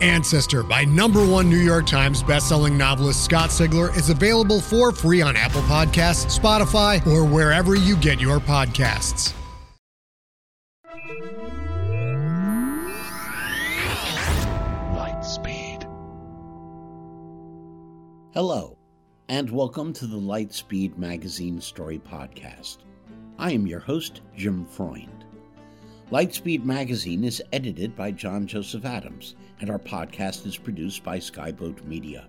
Ancestor by number one New York Times bestselling novelist Scott Sigler is available for free on Apple Podcasts, Spotify, or wherever you get your podcasts. Light speed. Hello, and welcome to the Lightspeed Magazine Story Podcast. I am your host, Jim Freund. Lightspeed Magazine is edited by John Joseph Adams, and our podcast is produced by Skyboat Media.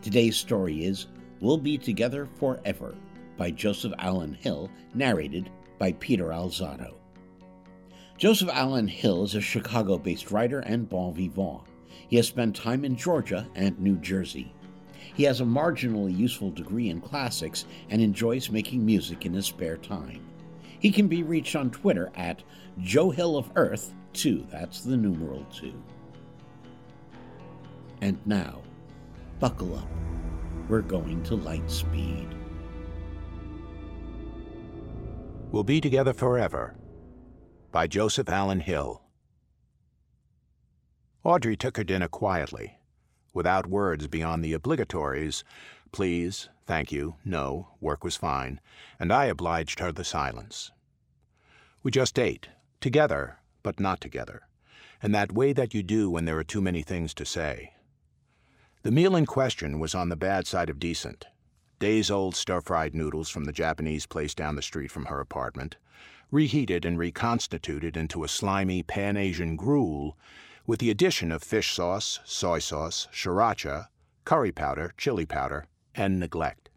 Today's story is We'll Be Together Forever by Joseph Allen Hill, narrated by Peter Alzado. Joseph Allen Hill is a Chicago based writer and bon vivant. He has spent time in Georgia and New Jersey. He has a marginally useful degree in classics and enjoys making music in his spare time. He can be reached on Twitter at Joe Hill of Earth 2. That's the numeral 2. And now, buckle up. We're going to light speed. We'll be together forever by Joseph Allen Hill. Audrey took her dinner quietly, without words beyond the obligatories please, thank you, no, work was fine, and I obliged her the silence. We just ate, together, but not together, in that way that you do when there are too many things to say. The meal in question was on the bad side of decent. Days old stir fried noodles from the Japanese place down the street from her apartment, reheated and reconstituted into a slimy Pan Asian gruel with the addition of fish sauce, soy sauce, sriracha, curry powder, chili powder, and neglect.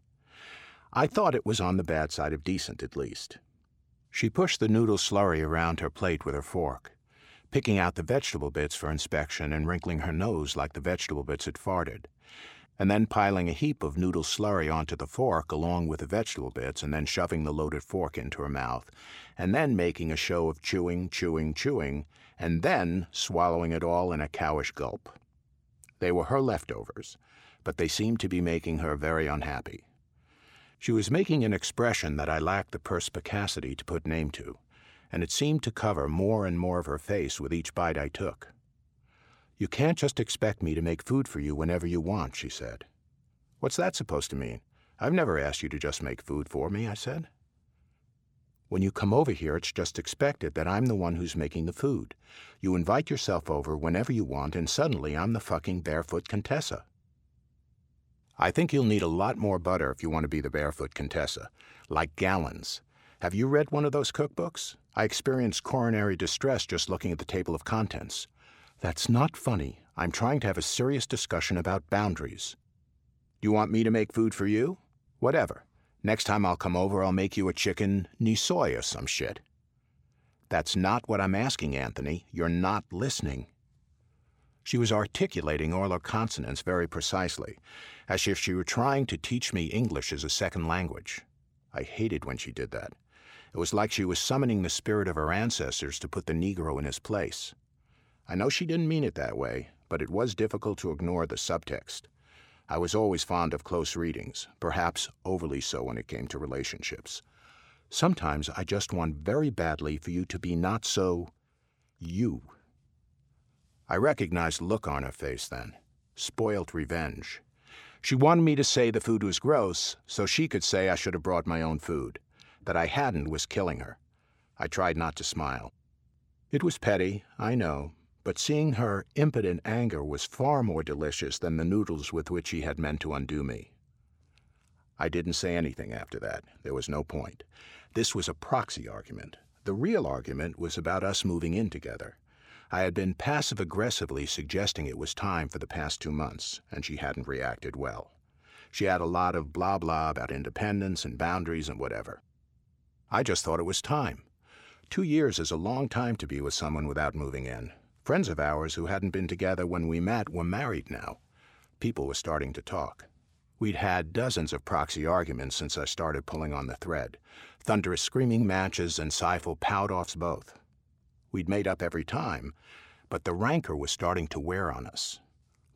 I thought it was on the bad side of decent, at least. She pushed the noodle slurry around her plate with her fork, picking out the vegetable bits for inspection and wrinkling her nose like the vegetable bits had farted, and then piling a heap of noodle slurry onto the fork along with the vegetable bits, and then shoving the loaded fork into her mouth, and then making a show of chewing, chewing, chewing, and then swallowing it all in a cowish gulp. They were her leftovers, but they seemed to be making her very unhappy. She was making an expression that I lacked the perspicacity to put name to, and it seemed to cover more and more of her face with each bite I took. You can't just expect me to make food for you whenever you want, she said. What's that supposed to mean? I've never asked you to just make food for me, I said. When you come over here, it's just expected that I'm the one who's making the food. You invite yourself over whenever you want, and suddenly I'm the fucking barefoot Contessa. I think you'll need a lot more butter if you want to be the barefoot Contessa, like gallons. Have you read one of those cookbooks? I experienced coronary distress just looking at the table of contents. That's not funny. I'm trying to have a serious discussion about boundaries. You want me to make food for you? Whatever. Next time I'll come over, I'll make you a chicken nisoy or some shit. That's not what I'm asking, Anthony. You're not listening. She was articulating all her consonants very precisely, as if she were trying to teach me English as a second language. I hated when she did that. It was like she was summoning the spirit of her ancestors to put the Negro in his place. I know she didn't mean it that way, but it was difficult to ignore the subtext. I was always fond of close readings, perhaps overly so when it came to relationships. Sometimes I just want very badly for you to be not so you. I recognized the look on her face then spoilt revenge. She wanted me to say the food was gross so she could say I should have brought my own food. That I hadn't was killing her. I tried not to smile. It was petty, I know, but seeing her impotent anger was far more delicious than the noodles with which she had meant to undo me. I didn't say anything after that. There was no point. This was a proxy argument. The real argument was about us moving in together. I had been passive aggressively suggesting it was time for the past two months, and she hadn't reacted well. She had a lot of blah blah about independence and boundaries and whatever. I just thought it was time. Two years is a long time to be with someone without moving in. Friends of ours who hadn't been together when we met were married now. People were starting to talk. We'd had dozens of proxy arguments since I started pulling on the thread. Thunderous screaming matches and sighful pout-offs both. We'd made up every time, but the rancor was starting to wear on us.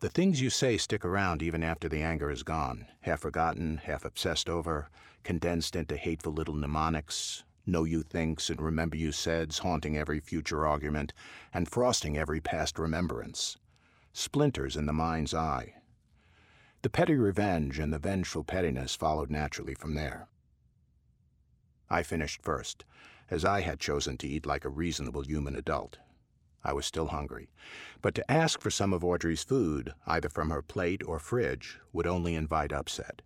The things you say stick around even after the anger is gone, half forgotten, half obsessed over, condensed into hateful little mnemonics, know you thinks and remember you saids haunting every future argument and frosting every past remembrance. Splinters in the mind's eye, the petty revenge and the vengeful pettiness followed naturally from there. I finished first, as I had chosen to eat like a reasonable human adult. I was still hungry, but to ask for some of Audrey's food, either from her plate or fridge, would only invite upset.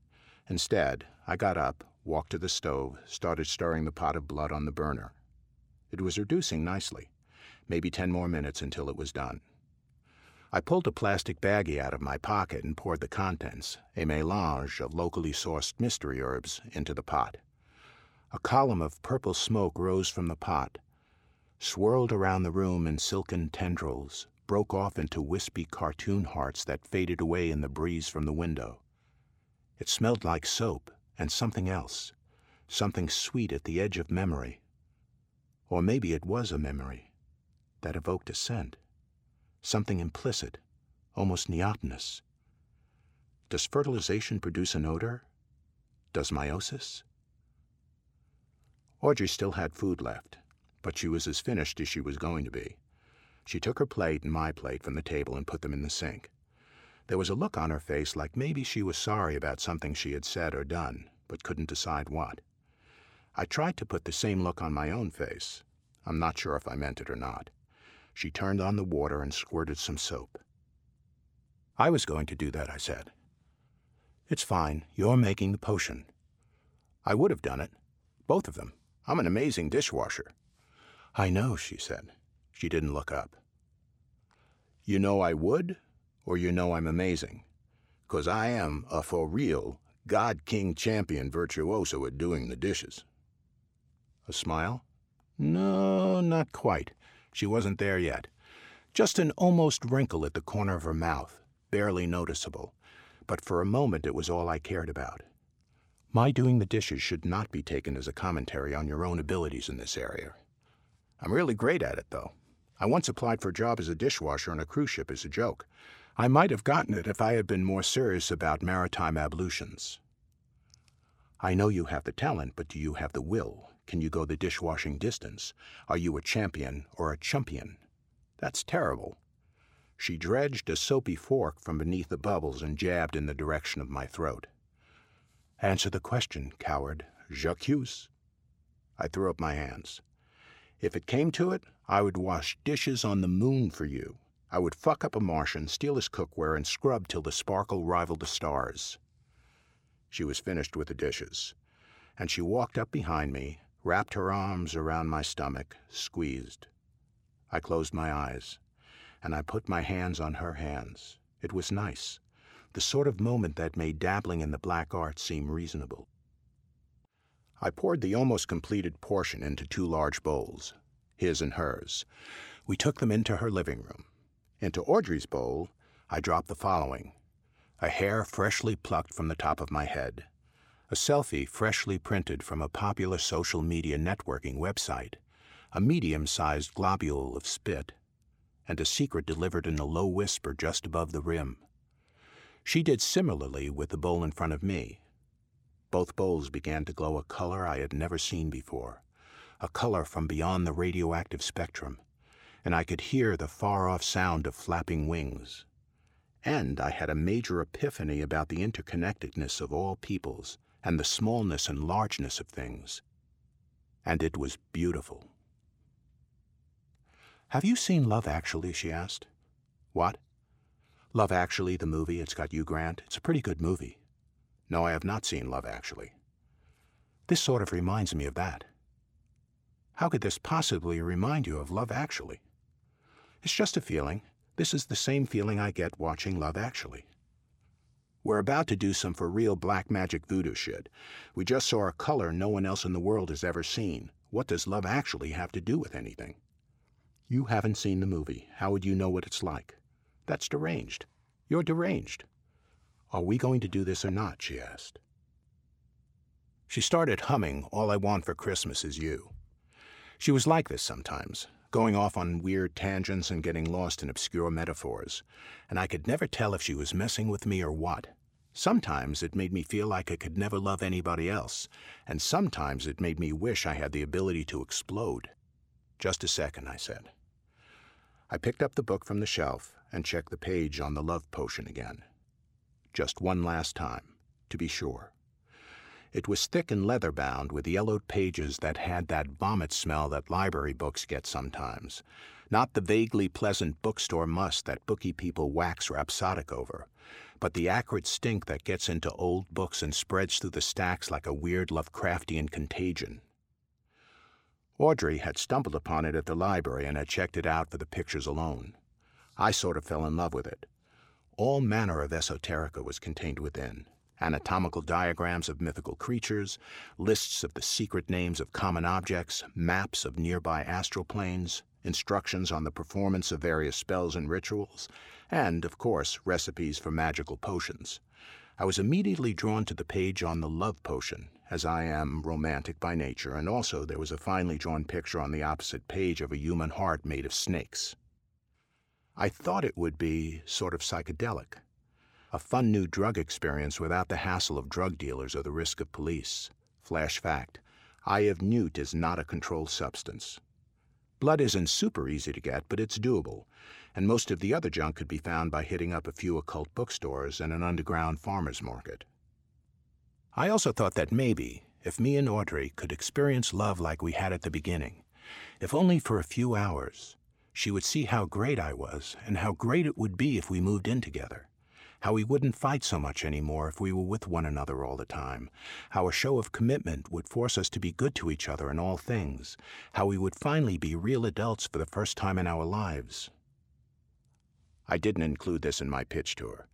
Instead, I got up, walked to the stove, started stirring the pot of blood on the burner. It was reducing nicely, maybe ten more minutes until it was done. I pulled a plastic baggie out of my pocket and poured the contents, a melange of locally sourced mystery herbs, into the pot. A column of purple smoke rose from the pot, swirled around the room in silken tendrils, broke off into wispy cartoon hearts that faded away in the breeze from the window. It smelled like soap and something else, something sweet at the edge of memory. Or maybe it was a memory that evoked a scent something implicit, almost neotenous. Does fertilization produce an odor? Does meiosis? Audrey still had food left, but she was as finished as she was going to be. She took her plate and my plate from the table and put them in the sink. There was a look on her face like maybe she was sorry about something she had said or done, but couldn't decide what. I tried to put the same look on my own face. I'm not sure if I meant it or not. She turned on the water and squirted some soap. I was going to do that, I said. It's fine. You're making the potion. I would have done it. Both of them. I'm an amazing dishwasher. I know, she said. She didn't look up. You know I would, or you know I'm amazing? 'Cause I am a for real God King champion virtuoso at doing the dishes. A smile? No, not quite. She wasn't there yet. Just an almost wrinkle at the corner of her mouth, barely noticeable, but for a moment it was all I cared about. My doing the dishes should not be taken as a commentary on your own abilities in this area. I'm really great at it, though. I once applied for a job as a dishwasher on a cruise ship as a joke. I might have gotten it if I had been more serious about maritime ablutions. I know you have the talent, but do you have the will? Can you go the dishwashing distance? Are you a champion or a chumpion? That's terrible. She dredged a soapy fork from beneath the bubbles and jabbed in the direction of my throat. Answer the question, coward. J'accuse. I threw up my hands. If it came to it, I would wash dishes on the moon for you. I would fuck up a Martian, steal his cookware, and scrub till the sparkle rivaled the stars. She was finished with the dishes, and she walked up behind me, wrapped her arms around my stomach, squeezed. I closed my eyes, and I put my hands on her hands. It was nice, the sort of moment that made dabbling in the black art seem reasonable. I poured the almost completed portion into two large bowls, his and hers. We took them into her living room. Into Audrey's bowl, I dropped the following a hair freshly plucked from the top of my head, a selfie freshly printed from a popular social media networking website, a medium sized globule of spit, and a secret delivered in a low whisper just above the rim. She did similarly with the bowl in front of me. Both bowls began to glow a color I had never seen before, a color from beyond the radioactive spectrum, and I could hear the far off sound of flapping wings. And I had a major epiphany about the interconnectedness of all peoples and the smallness and largeness of things. And it was beautiful. Have you seen Love Actually? she asked. What? Love Actually, the movie. It's got Hugh Grant. It's a pretty good movie. No, I have not seen Love Actually. This sort of reminds me of that. How could this possibly remind you of Love Actually? It's just a feeling. This is the same feeling I get watching Love Actually. We're about to do some for real black magic voodoo shit. We just saw a color no one else in the world has ever seen. What does love actually have to do with anything? You haven't seen the movie. How would you know what it's like? That's deranged. You're deranged. Are we going to do this or not? she asked. She started humming All I Want for Christmas Is You. She was like this sometimes, going off on weird tangents and getting lost in obscure metaphors, and I could never tell if she was messing with me or what. Sometimes it made me feel like I could never love anybody else, and sometimes it made me wish I had the ability to explode. Just a second, I said. I picked up the book from the shelf and checked the page on the love potion again. Just one last time, to be sure. It was thick and leather bound with yellowed pages that had that vomit smell that library books get sometimes. Not the vaguely pleasant bookstore must that bookie people wax rhapsodic over, but the acrid stink that gets into old books and spreads through the stacks like a weird Lovecraftian contagion. Audrey had stumbled upon it at the library and had checked it out for the pictures alone. I sort of fell in love with it. All manner of esoterica was contained within anatomical diagrams of mythical creatures, lists of the secret names of common objects, maps of nearby astral planes, instructions on the performance of various spells and rituals, and, of course, recipes for magical potions. I was immediately drawn to the page on the love potion, as I am romantic by nature, and also there was a finely drawn picture on the opposite page of a human heart made of snakes. I thought it would be sort of psychedelic, a fun new drug experience without the hassle of drug dealers or the risk of police. Flash fact Eye of Newt is not a controlled substance. Blood isn't super easy to get, but it's doable, and most of the other junk could be found by hitting up a few occult bookstores and an underground farmer's market. I also thought that maybe, if me and Audrey could experience love like we had at the beginning, if only for a few hours, she would see how great I was and how great it would be if we moved in together how we wouldn't fight so much anymore if we were with one another all the time, how a show of commitment would force us to be good to each other in all things, how we would finally be real adults for the first time in our lives. I didn't include this in my pitch to her.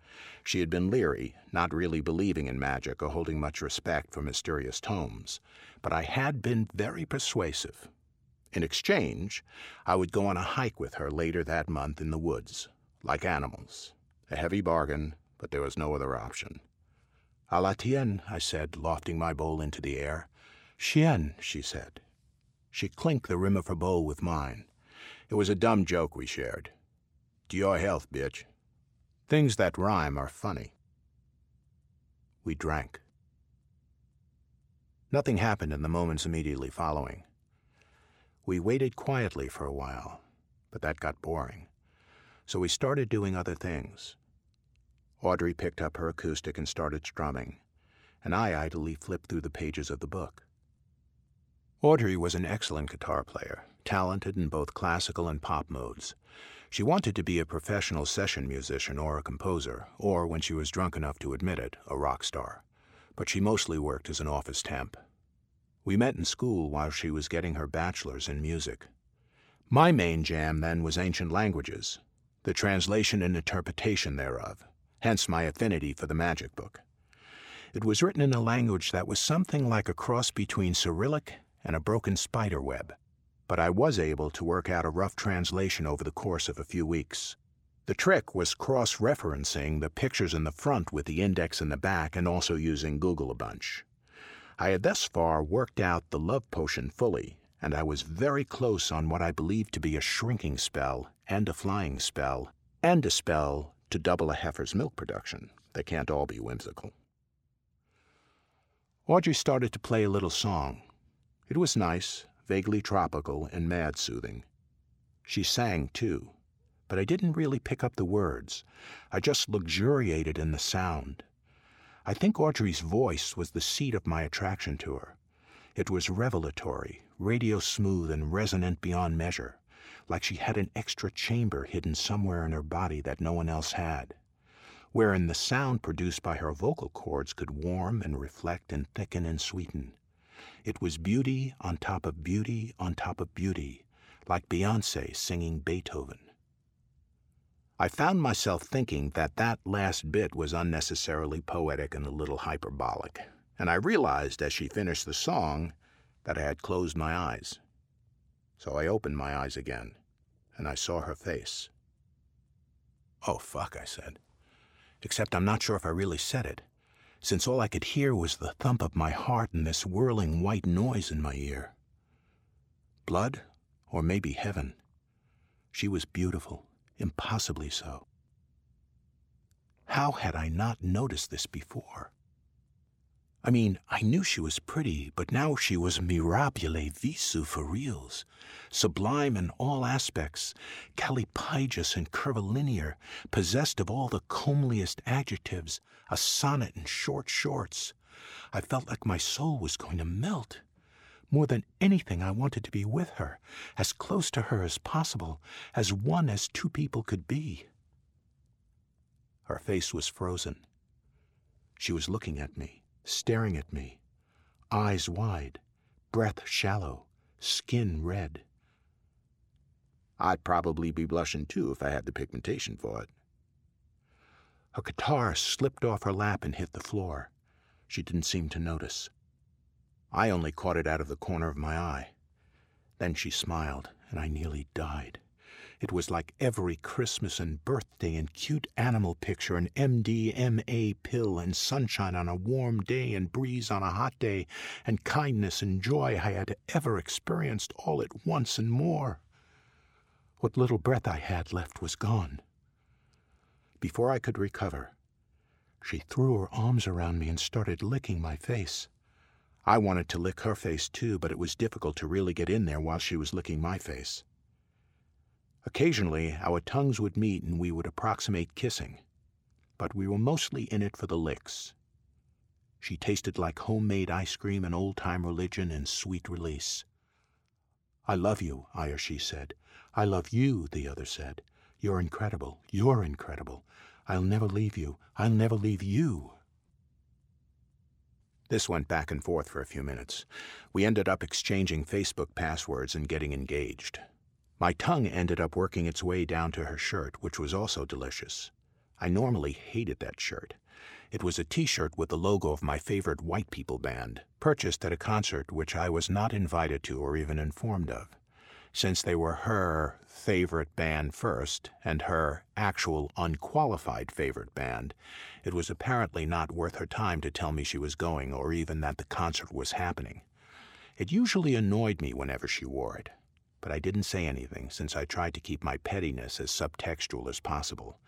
She had been leery, not really believing in magic or holding much respect for mysterious tomes, but I had been very persuasive. In exchange, I would go on a hike with her later that month in the woods, like animals, a heavy bargain, but there was no other option. A la tienne, I said, lofting my bowl into the air. Chien, she said. She clinked the rim of her bowl with mine. It was a dumb joke we shared. To your health, bitch. Things that rhyme are funny. We drank. Nothing happened in the moments immediately following. We waited quietly for a while, but that got boring so we started doing other things. Audrey picked up her acoustic and started strumming, and I idly flipped through the pages of the book. Audrey was an excellent guitar player, talented in both classical and pop modes. She wanted to be a professional session musician or a composer, or, when she was drunk enough to admit it, a rock star. But she mostly worked as an office temp. We met in school while she was getting her bachelor's in music. My main jam then was ancient languages, the translation and interpretation thereof, hence my affinity for the magic book. It was written in a language that was something like a cross between Cyrillic and a broken spider web, but I was able to work out a rough translation over the course of a few weeks. The trick was cross referencing the pictures in the front with the index in the back and also using Google a bunch. I had thus far worked out the love potion fully, and I was very close on what I believed to be a shrinking spell and a flying spell, and a spell to double a heifer's milk production. They can't all be whimsical. Audrey started to play a little song. It was nice, vaguely tropical, and mad soothing. She sang, too, but I didn't really pick up the words. I just luxuriated in the sound. I think Audrey's voice was the seat of my attraction to her. It was revelatory, radio smooth, and resonant beyond measure like she had an extra chamber hidden somewhere in her body that no one else had, wherein the sound produced by her vocal cords could warm and reflect and thicken and sweeten. It was beauty on top of beauty on top of beauty, like Beyonce singing Beethoven. I found myself thinking that that last bit was unnecessarily poetic and a little hyperbolic, and I realized as she finished the song that I had closed my eyes. So I opened my eyes again, and I saw her face. Oh, fuck, I said. Except I'm not sure if I really said it, since all I could hear was the thump of my heart and this whirling white noise in my ear. Blood, or maybe heaven. She was beautiful, impossibly so. How had I not noticed this before? I mean, I knew she was pretty, but now she was mirabile visu for reals, sublime in all aspects, callipygous and curvilinear, possessed of all the comeliest adjectives, a sonnet in short shorts. I felt like my soul was going to melt. More than anything, I wanted to be with her, as close to her as possible, as one as two people could be. Her face was frozen. She was looking at me staring at me, eyes wide, breath shallow, skin red. I'd probably be blushing too if I had the pigmentation for it. Her guitar slipped off her lap and hit the floor. She didn't seem to notice. I only caught it out of the corner of my eye. Then she smiled, and I nearly died. It was like every Christmas and birthday and cute animal picture and MDMA pill and sunshine on a warm day and breeze on a hot day and kindness and joy I had ever experienced all at once and more. What little breath I had left was gone. Before I could recover, she threw her arms around me and started licking my face. I wanted to lick her face too, but it was difficult to really get in there while she was licking my face. Occasionally, our tongues would meet and we would approximate kissing, but we were mostly in it for the licks. She tasted like homemade ice cream and old time religion and sweet release. I love you, I or she said. I love you, the other said. You're incredible. You're incredible. I'll never leave you. I'll never leave you. This went back and forth for a few minutes. We ended up exchanging Facebook passwords and getting engaged. My tongue ended up working its way down to her shirt, which was also delicious. I normally hated that shirt. It was a t shirt with the logo of my favorite white people band, purchased at a concert which I was not invited to or even informed of. Since they were her favorite band first, and her actual unqualified favorite band, it was apparently not worth her time to tell me she was going or even that the concert was happening. It usually annoyed me whenever she wore it but I didn't say anything since I tried to keep my pettiness as subtextual as possible.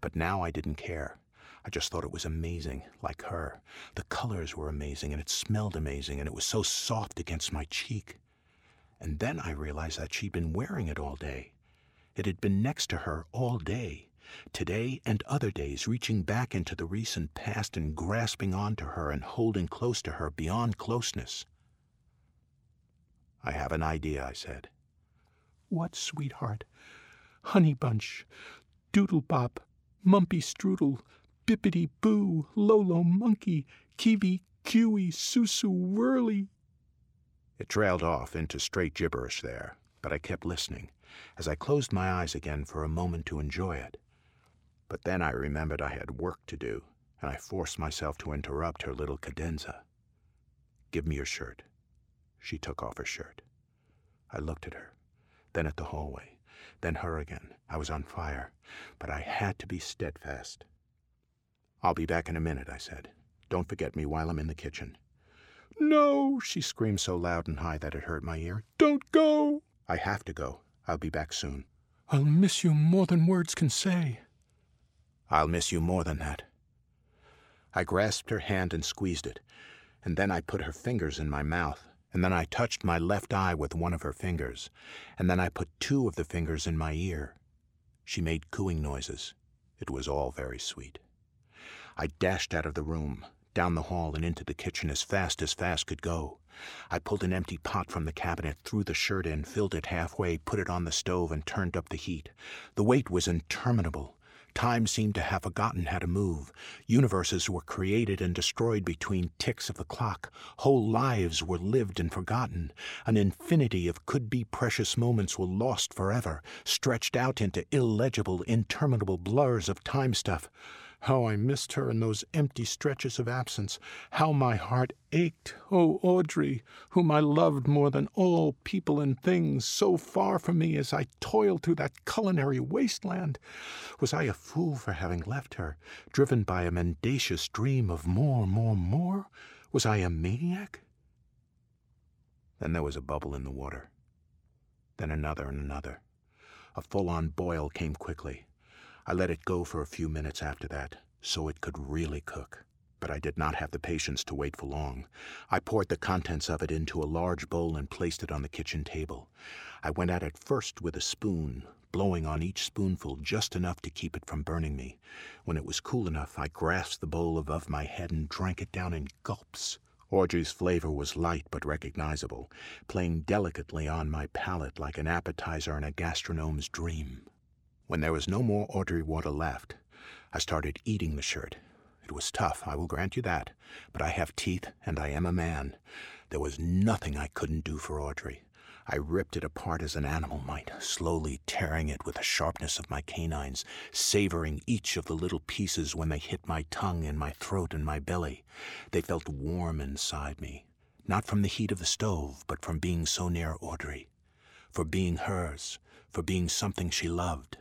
But now I didn't care. I just thought it was amazing, like her. The colors were amazing, and it smelled amazing, and it was so soft against my cheek. And then I realized that she'd been wearing it all day. It had been next to her all day, today and other days, reaching back into the recent past and grasping onto her and holding close to her beyond closeness. I have an idea, I said. What, sweetheart? Honey Bunch, Doodle Bop, Mumpy Strudel, Bippity Boo, Lolo Monkey, Kiwi, Kiwi, Susu, Whirly. It trailed off into straight gibberish there, but I kept listening as I closed my eyes again for a moment to enjoy it. But then I remembered I had work to do, and I forced myself to interrupt her little cadenza. Give me your shirt. She took off her shirt. I looked at her then at the hallway, then her again. I was on fire, but I had to be steadfast. I'll be back in a minute, I said. Don't forget me while I'm in the kitchen. No, she screamed so loud and high that it hurt my ear. Don't go. I have to go. I'll be back soon. I'll miss you more than words can say. I'll miss you more than that. I grasped her hand and squeezed it, and then I put her fingers in my mouth and then I touched my left eye with one of her fingers, and then I put two of the fingers in my ear. She made cooing noises. It was all very sweet. I dashed out of the room, down the hall, and into the kitchen as fast as fast could go. I pulled an empty pot from the cabinet, threw the shirt in, filled it halfway, put it on the stove, and turned up the heat. The wait was interminable. Time seemed to have forgotten how to move. Universes were created and destroyed between ticks of the clock. Whole lives were lived and forgotten. An infinity of could be precious moments were lost forever, stretched out into illegible, interminable blurs of time stuff. How I missed her in those empty stretches of absence. How my heart ached. Oh, Audrey, whom I loved more than all people and things, so far from me as I toiled through that culinary wasteland. Was I a fool for having left her, driven by a mendacious dream of more, more, more? Was I a maniac? Then there was a bubble in the water. Then another and another. A full on boil came quickly. I let it go for a few minutes after that, so it could really cook. But I did not have the patience to wait for long. I poured the contents of it into a large bowl and placed it on the kitchen table. I went at it first with a spoon, blowing on each spoonful just enough to keep it from burning me. When it was cool enough, I grasped the bowl above my head and drank it down in gulps. Audrey's flavor was light but recognizable, playing delicately on my palate like an appetizer in a gastronome's dream. When there was no more Audrey water left, I started eating the shirt. It was tough, I will grant you that, but I have teeth and I am a man. There was nothing I couldn't do for Audrey. I ripped it apart as an animal might, slowly tearing it with the sharpness of my canines, savoring each of the little pieces when they hit my tongue and my throat and my belly. They felt warm inside me, not from the heat of the stove, but from being so near Audrey, for being hers, for being something she loved.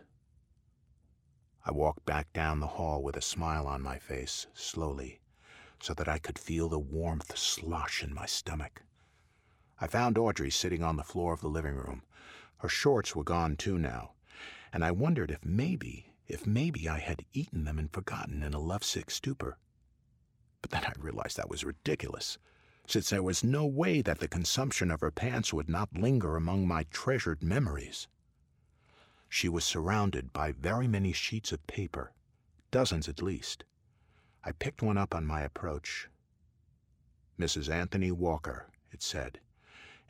I walked back down the hall with a smile on my face, slowly, so that I could feel the warmth slosh in my stomach. I found Audrey sitting on the floor of the living room. Her shorts were gone too now, and I wondered if maybe, if maybe I had eaten them and forgotten in a lovesick stupor. But then I realized that was ridiculous, since there was no way that the consumption of her pants would not linger among my treasured memories. She was surrounded by very many sheets of paper, dozens at least. I picked one up on my approach. Mrs. Anthony Walker, it said,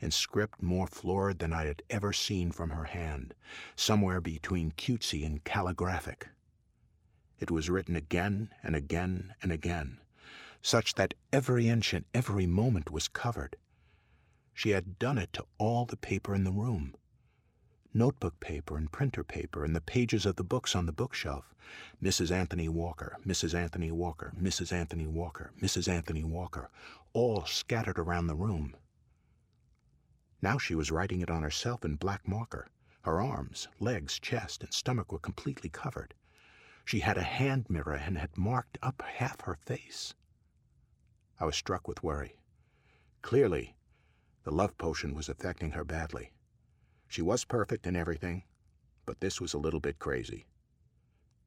in script more florid than I had ever seen from her hand, somewhere between cutesy and calligraphic. It was written again and again and again, such that every inch and every moment was covered. She had done it to all the paper in the room notebook paper and printer paper and the pages of the books on the bookshelf. Mrs. Anthony Walker, Mrs. Anthony Walker, Mrs. Anthony Walker, Mrs. Anthony Walker, all scattered around the room. Now she was writing it on herself in black marker. Her arms, legs, chest, and stomach were completely covered. She had a hand mirror and had marked up half her face. I was struck with worry. Clearly, the love potion was affecting her badly. She was perfect in everything, but this was a little bit crazy.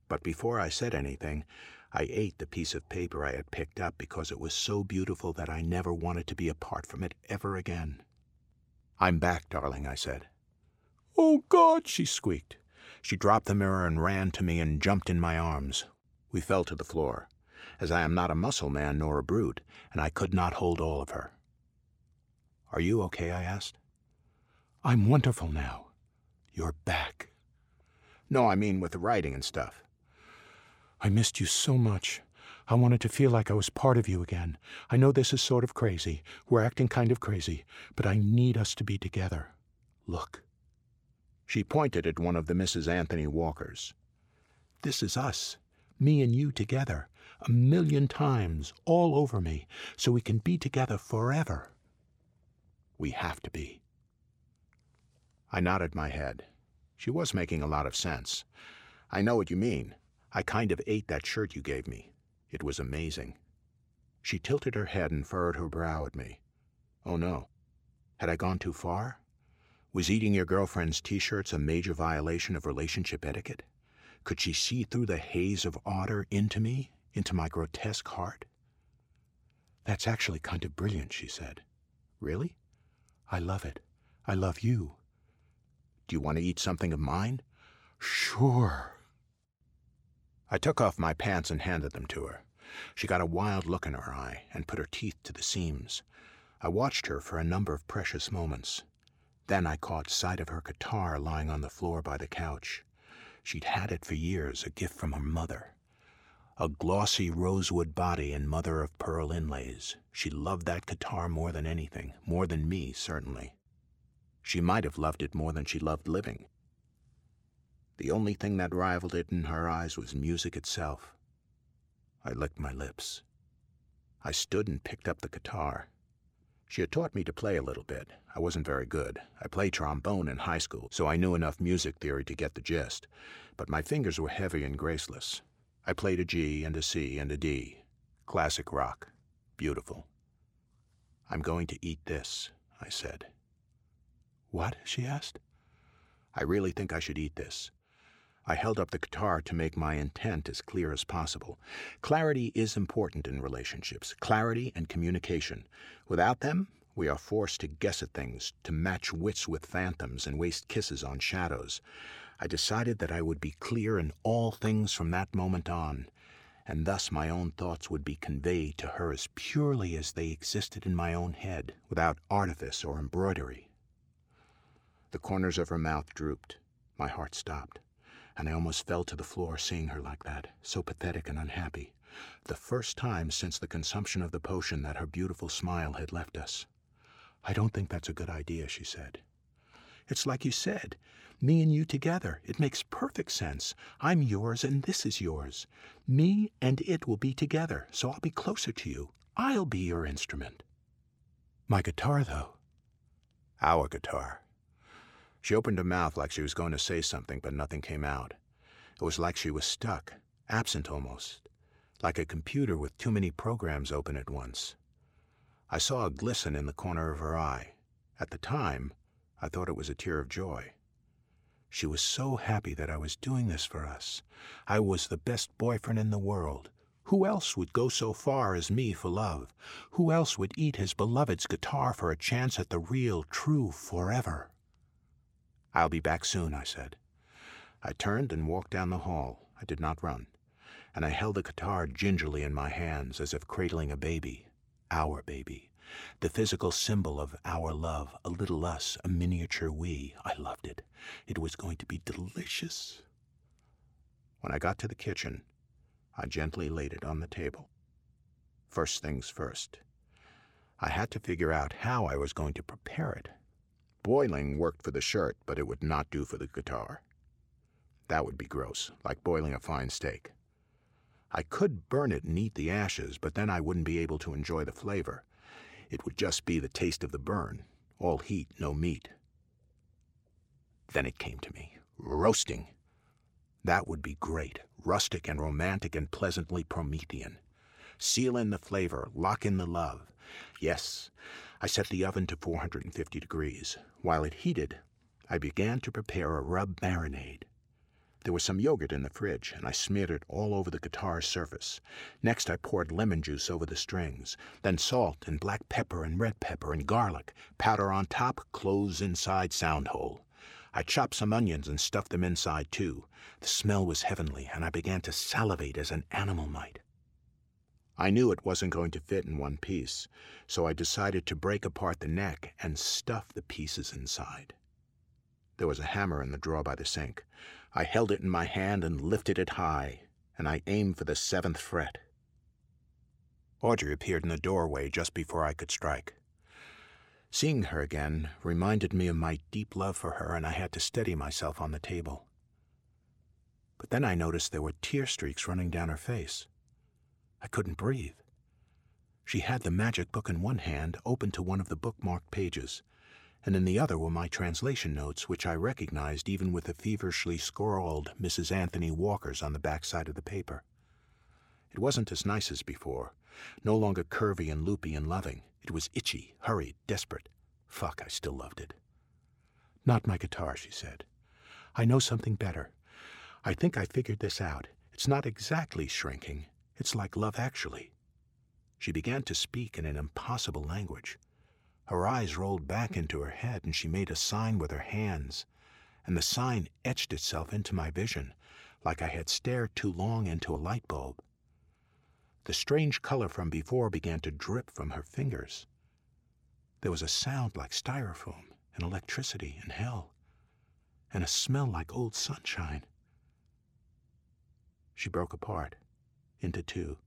But before I said anything, I ate the piece of paper I had picked up because it was so beautiful that I never wanted to be apart from it ever again. I'm back, darling, I said. Oh, God, she squeaked. She dropped the mirror and ran to me and jumped in my arms. We fell to the floor, as I am not a muscle man nor a brute, and I could not hold all of her. Are you okay? I asked. I'm wonderful now. You're back. No, I mean with the writing and stuff. I missed you so much. I wanted to feel like I was part of you again. I know this is sort of crazy. We're acting kind of crazy, but I need us to be together. Look. She pointed at one of the Mrs. Anthony Walkers. This is us, me and you together, a million times, all over me, so we can be together forever. We have to be. I nodded my head. She was making a lot of sense. I know what you mean. I kind of ate that shirt you gave me. It was amazing. She tilted her head and furrowed her brow at me. Oh no. Had I gone too far? Was eating your girlfriend's t shirts a major violation of relationship etiquette? Could she see through the haze of ardor into me, into my grotesque heart? That's actually kind of brilliant, she said. Really? I love it. I love you. Do you want to eat something of mine? Sure. I took off my pants and handed them to her. She got a wild look in her eye and put her teeth to the seams. I watched her for a number of precious moments. Then I caught sight of her guitar lying on the floor by the couch. She'd had it for years, a gift from her mother. A glossy rosewood body and mother of pearl inlays. She loved that guitar more than anything, more than me, certainly. She might have loved it more than she loved living. The only thing that rivaled it in her eyes was music itself. I licked my lips. I stood and picked up the guitar. She had taught me to play a little bit. I wasn't very good. I played trombone in high school, so I knew enough music theory to get the gist, but my fingers were heavy and graceless. I played a G and a C and a D. Classic rock. Beautiful. I'm going to eat this, I said. What? she asked. I really think I should eat this. I held up the guitar to make my intent as clear as possible. Clarity is important in relationships clarity and communication. Without them, we are forced to guess at things, to match wits with phantoms, and waste kisses on shadows. I decided that I would be clear in all things from that moment on, and thus my own thoughts would be conveyed to her as purely as they existed in my own head, without artifice or embroidery. The corners of her mouth drooped. My heart stopped and I almost fell to the floor seeing her like that, so pathetic and unhappy. The first time since the consumption of the potion that her beautiful smile had left us. I don't think that's a good idea, she said. It's like you said. Me and you together. It makes perfect sense. I'm yours and this is yours. Me and it will be together, so I'll be closer to you. I'll be your instrument. My guitar, though. Our guitar. She opened her mouth like she was going to say something, but nothing came out. It was like she was stuck, absent almost, like a computer with too many programs open at once. I saw a glisten in the corner of her eye. At the time, I thought it was a tear of joy. She was so happy that I was doing this for us. I was the best boyfriend in the world. Who else would go so far as me for love? Who else would eat his beloved's guitar for a chance at the real, true forever? I'll be back soon, I said. I turned and walked down the hall. I did not run. And I held the guitar gingerly in my hands as if cradling a baby. Our baby. The physical symbol of our love, a little us, a miniature we. I loved it. It was going to be delicious. When I got to the kitchen, I gently laid it on the table. First things first. I had to figure out how I was going to prepare it. Boiling worked for the shirt, but it would not do for the guitar. That would be gross, like boiling a fine steak. I could burn it and eat the ashes, but then I wouldn't be able to enjoy the flavor. It would just be the taste of the burn, all heat, no meat. Then it came to me roasting. That would be great, rustic and romantic and pleasantly Promethean. Seal in the flavor, lock in the love. Yes, I set the oven to 450 degrees. While it heated, I began to prepare a rub marinade. There was some yogurt in the fridge, and I smeared it all over the guitar's surface. Next, I poured lemon juice over the strings, then salt and black pepper and red pepper and garlic, powder on top, cloves inside sound hole. I chopped some onions and stuffed them inside too. The smell was heavenly, and I began to salivate as an animal might. I knew it wasn't going to fit in one piece, so I decided to break apart the neck and stuff the pieces inside. There was a hammer in the drawer by the sink. I held it in my hand and lifted it high, and I aimed for the seventh fret. Audrey appeared in the doorway just before I could strike. Seeing her again reminded me of my deep love for her, and I had to steady myself on the table. But then I noticed there were tear streaks running down her face. I couldn't breathe. She had the magic book in one hand, open to one of the bookmarked pages, and in the other were my translation notes, which I recognized even with the feverishly scrawled Mrs. Anthony Walker's on the back side of the paper. It wasn't as nice as before, no longer curvy and loopy and loving. It was itchy, hurried, desperate. Fuck, I still loved it. Not my guitar, she said. I know something better. I think I figured this out. It's not exactly shrinking. It's like love actually. She began to speak in an impossible language. Her eyes rolled back into her head, and she made a sign with her hands, and the sign etched itself into my vision, like I had stared too long into a light bulb. The strange color from before began to drip from her fingers. There was a sound like styrofoam, and electricity, and hell, and a smell like old sunshine. She broke apart into two,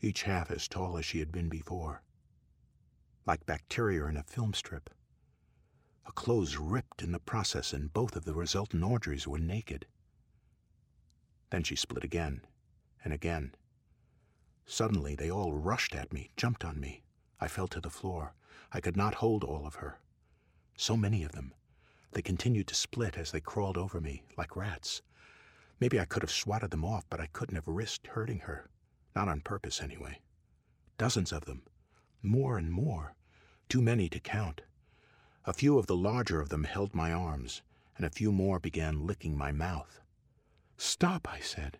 each half as tall as she had been before. Like bacteria in a film strip. Her clothes ripped in the process, and both of the resultant Audreys were naked. Then she split again, and again. Suddenly, they all rushed at me, jumped on me. I fell to the floor. I could not hold all of her. So many of them. They continued to split as they crawled over me, like rats. Maybe I could have swatted them off, but I couldn't have risked hurting her. Not on purpose, anyway. Dozens of them. More and more. Too many to count. A few of the larger of them held my arms, and a few more began licking my mouth. Stop, I said.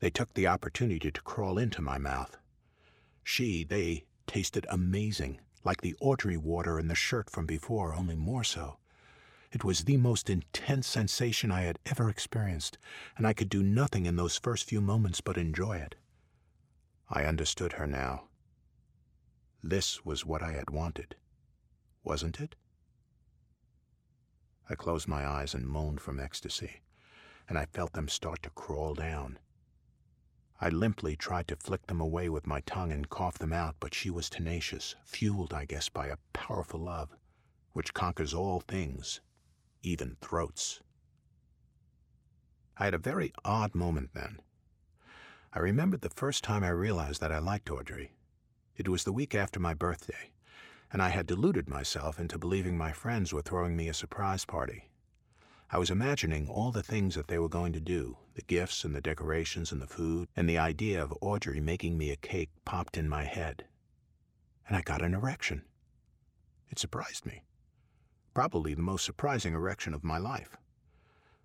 They took the opportunity to crawl into my mouth. She, they, tasted amazing, like the Audrey water in the shirt from before, only more so. It was the most intense sensation I had ever experienced, and I could do nothing in those first few moments but enjoy it. I understood her now. This was what I had wanted, wasn't it? I closed my eyes and moaned from ecstasy, and I felt them start to crawl down. I limply tried to flick them away with my tongue and cough them out, but she was tenacious, fueled, I guess, by a powerful love, which conquers all things, even throats. I had a very odd moment then. I remembered the first time I realized that I liked Audrey. It was the week after my birthday, and I had deluded myself into believing my friends were throwing me a surprise party. I was imagining all the things that they were going to do the gifts and the decorations and the food, and the idea of Audrey making me a cake popped in my head. And I got an erection. It surprised me. Probably the most surprising erection of my life.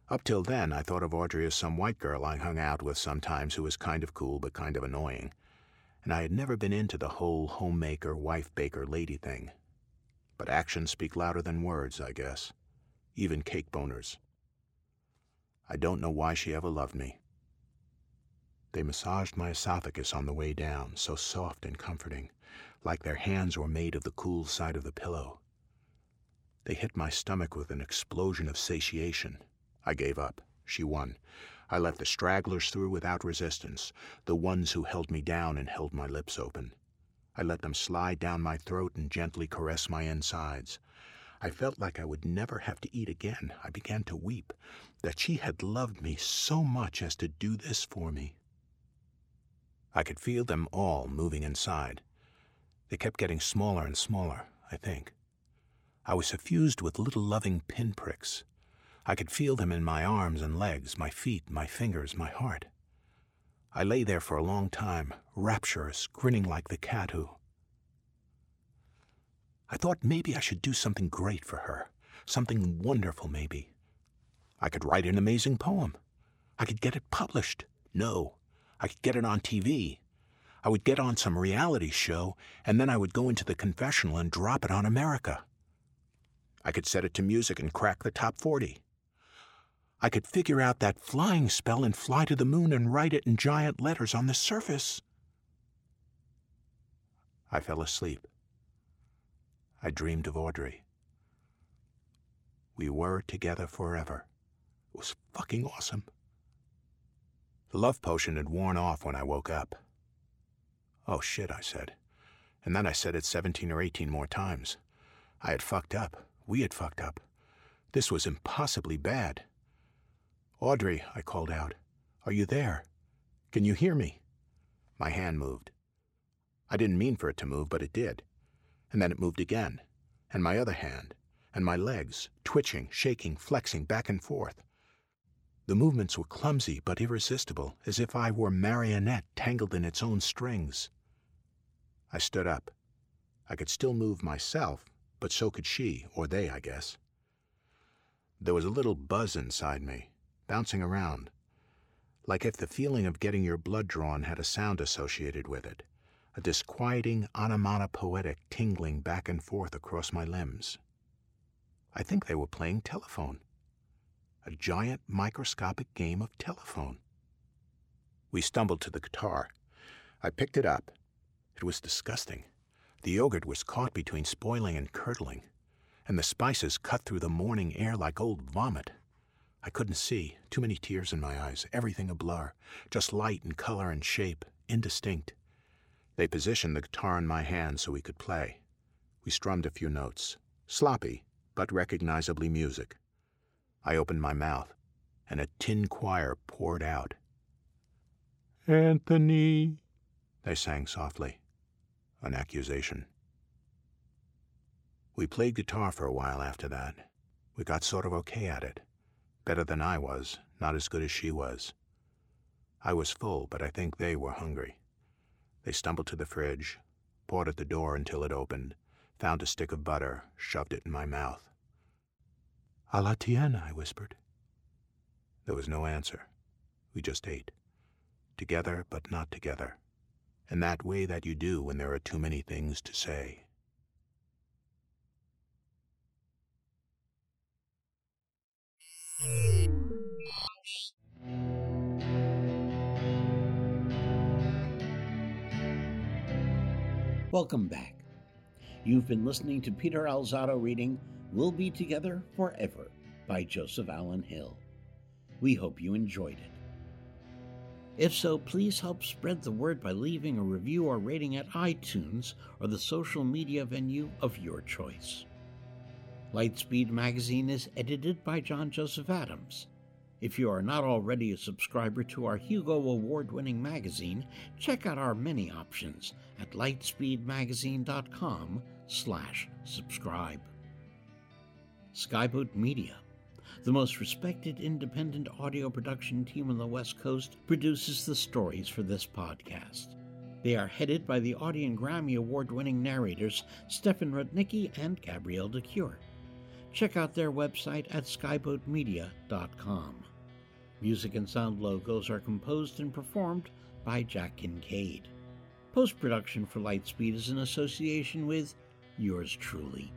Up till then, I thought of Audrey as some white girl I hung out with sometimes who was kind of cool but kind of annoying, and I had never been into the whole homemaker, wife baker, lady thing. But actions speak louder than words, I guess even cake boners. I don't know why she ever loved me. They massaged my esophagus on the way down, so soft and comforting, like their hands were made of the cool side of the pillow. They hit my stomach with an explosion of satiation. I gave up. She won. I let the stragglers through without resistance, the ones who held me down and held my lips open. I let them slide down my throat and gently caress my insides. I felt like I would never have to eat again. I began to weep that she had loved me so much as to do this for me. I could feel them all moving inside. They kept getting smaller and smaller, I think. I was suffused with little loving pinpricks. I could feel them in my arms and legs, my feet, my fingers, my heart. I lay there for a long time, rapturous, grinning like the cat who, I thought maybe I should do something great for her, something wonderful, maybe. I could write an amazing poem. I could get it published. No, I could get it on TV. I would get on some reality show, and then I would go into the confessional and drop it on America. I could set it to music and crack the top 40. I could figure out that flying spell and fly to the moon and write it in giant letters on the surface. I fell asleep. I dreamed of Audrey. We were together forever. It was fucking awesome. The love potion had worn off when I woke up. Oh shit, I said. And then I said it 17 or 18 more times. I had fucked up. We had fucked up. This was impossibly bad. Audrey, I called out, are you there? Can you hear me? My hand moved. I didn't mean for it to move, but it did and then it moved again, and my other hand, and my legs, twitching, shaking, flexing back and forth. The movements were clumsy but irresistible, as if I were marionette tangled in its own strings. I stood up. I could still move myself, but so could she, or they, I guess. There was a little buzz inside me, bouncing around, like if the feeling of getting your blood drawn had a sound associated with it a disquieting onomatopoetic tingling back and forth across my limbs. I think they were playing telephone. A giant microscopic game of telephone. We stumbled to the guitar. I picked it up. It was disgusting. The yogurt was caught between spoiling and curdling, and the spices cut through the morning air like old vomit. I couldn't see, too many tears in my eyes, everything a blur, just light and color and shape, indistinct. They positioned the guitar in my hand so we could play. We strummed a few notes. Sloppy, but recognizably music. I opened my mouth, and a tin choir poured out. Anthony, They sang softly. An accusation. We played guitar for a while after that. We got sort of okay at it. Better than I was, not as good as she was. I was full, but I think they were hungry. They stumbled to the fridge, pawed at the door until it opened, found a stick of butter, shoved it in my mouth. A la tienne, I whispered. There was no answer. We just ate. Together, but not together. In that way that you do when there are too many things to say. Welcome back. You've been listening to Peter Alzado reading We'll Be Together Forever by Joseph Allen Hill. We hope you enjoyed it. If so, please help spread the word by leaving a review or rating at iTunes or the social media venue of your choice. Lightspeed Magazine is edited by John Joseph Adams. If you are not already a subscriber to our Hugo Award winning magazine, check out our many options at lightspeedmagazine.com slash subscribe. Skyboat Media, the most respected independent audio production team on the West Coast, produces the stories for this podcast. They are headed by the Audie and Grammy Award winning narrators Stefan Rudnicki and Gabrielle de Cuir. Check out their website at skyboatmedia.com. Music and sound logos are composed and performed by Jack Kincaid. Post production for Lightspeed is in association with yours truly.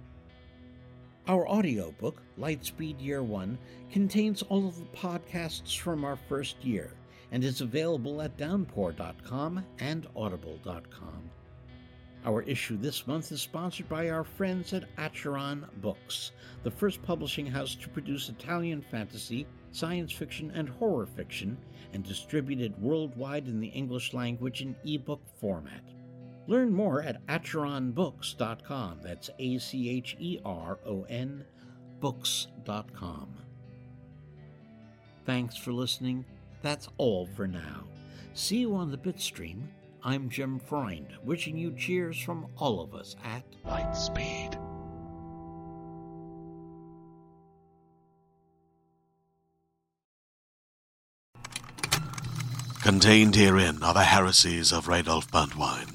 Our audiobook, Lightspeed Year One, contains all of the podcasts from our first year and is available at downpour.com and audible.com. Our issue this month is sponsored by our friends at Acheron Books, the first publishing house to produce Italian fantasy, science fiction, and horror fiction, and distributed worldwide in the English language in ebook format. Learn more at acheronbooks.com. That's A C H E R O N books.com. Thanks for listening. That's all for now. See you on the Bitstream I'm Jim Freund, wishing you cheers from all of us at Lightspeed. Contained herein are the heresies of Radolf Burntwine,